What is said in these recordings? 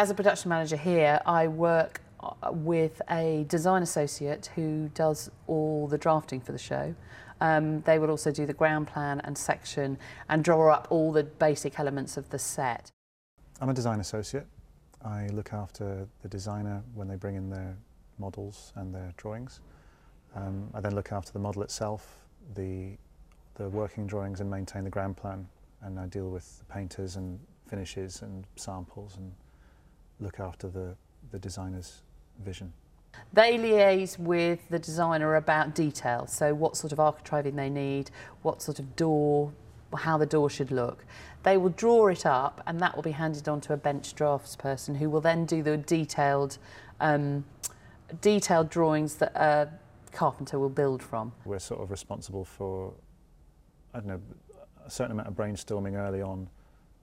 As a production manager here, I work uh, with a design associate who does all the drafting for the show. Um, they will also do the ground plan and section and draw up all the basic elements of the set. I'm a design associate. I look after the designer when they bring in their models and their drawings. Um, I then look after the model itself, the, the working drawings and maintain the ground plan. And I deal with the painters and finishes and samples and look after the, the designer's vision. They liaise with the designer about detail, so what sort of architraving they need, what sort of door, how the door should look. They will draw it up and that will be handed on to a bench drafts person who will then do the detailed, um, detailed drawings that a carpenter will build from. We're sort of responsible for, I don't know, a certain amount of brainstorming early on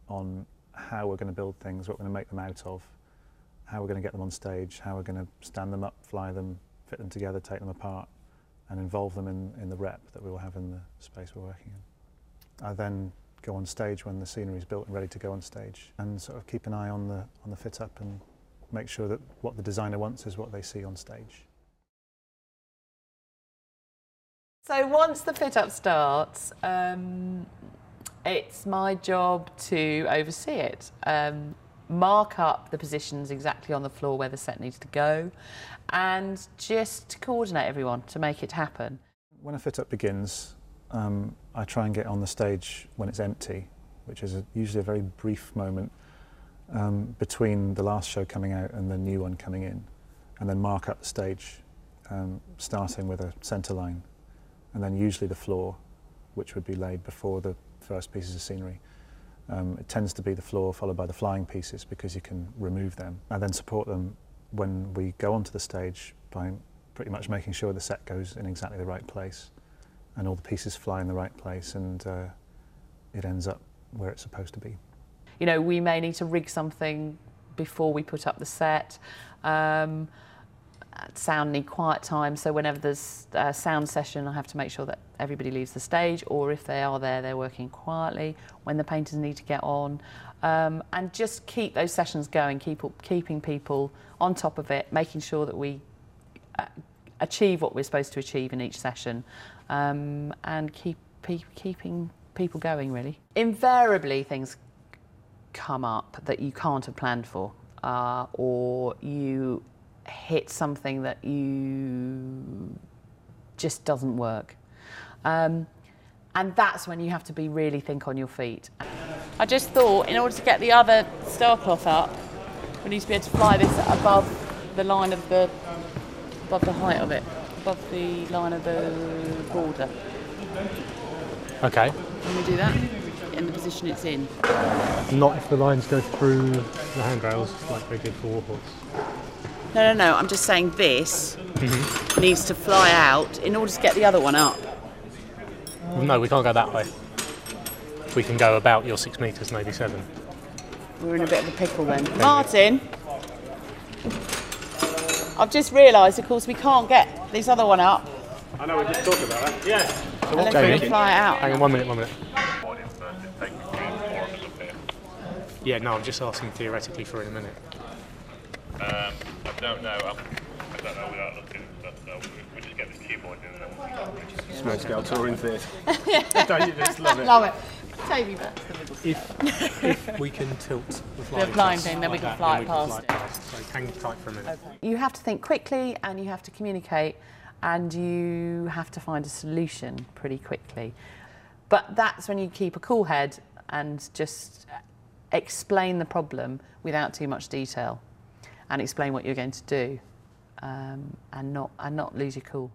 on how we're going to build things, what we're going to make them out of, how we're going to get them on stage, how we're going to stand them up, fly them, fit them together, take them apart, and involve them in, in the rep that we will have in the space we're working in. I then go on stage when the scenery is built and ready to go on stage, and sort of keep an eye on the on the fit up and make sure that what the designer wants is what they see on stage. So once the fit up starts, um, it's my job to oversee it. Um, mark up the positions exactly on the floor where the set needs to go and just coordinate everyone to make it happen. When a fit up begins, um, I try and get on the stage when it's empty, which is a, usually a very brief moment um, between the last show coming out and the new one coming in, and then mark up the stage, um, starting with a centre line, and then usually the floor, which would be laid before the first pieces of scenery. um, it tends to be the floor followed by the flying pieces because you can remove them and then support them when we go onto the stage by pretty much making sure the set goes in exactly the right place and all the pieces fly in the right place and uh, it ends up where it's supposed to be. You know, we may need to rig something before we put up the set. Um, sound need quiet time, so whenever there's a sound session, I have to make sure that everybody leaves the stage, or if they are there, they're working quietly. When the painters need to get on, um, and just keep those sessions going, keep keeping people on top of it, making sure that we uh, achieve what we're supposed to achieve in each session, um, and keep pe keeping people going. Really, invariably things come up that you can't have planned for, uh, or you hit something that you just doesn't work. Um, and that's when you have to be really think on your feet. I just thought in order to get the other star cloth up, we need to be able to fly this above the line of the, above the height of it, above the line of the border. Okay. Can we do that? In the position it's in. Not if the lines go through the handrails like they did for Warhorse. No, no, no. I'm just saying this mm-hmm. needs to fly out in order to get the other one up. No, we can't go that way. We can go about your six metres, maybe seven. We're in a bit of a pickle then. Martin, I've just realised, of course, we can't get this other one up. I know, we just talked about that. Yeah. So what can we fly it out? Hang on, one minute, one minute. Yeah, no, I'm just asking theoretically for in a minute. Um, I don't know. I'm, I don't know without looking, but uh, no, we, just get the keyboard in and then Smoke Scale touring theatre. don't you just love it? Love it. Take me back to the middle. If, if we can tilt the flying, the flying thing, then we can fly it past it. So hang tight for a minute. Okay. You have to think quickly and you have to communicate and you have to find a solution pretty quickly. But that's when you keep a cool head and just explain the problem without too much detail and explain what you're going to do um, and not and not lose your cool.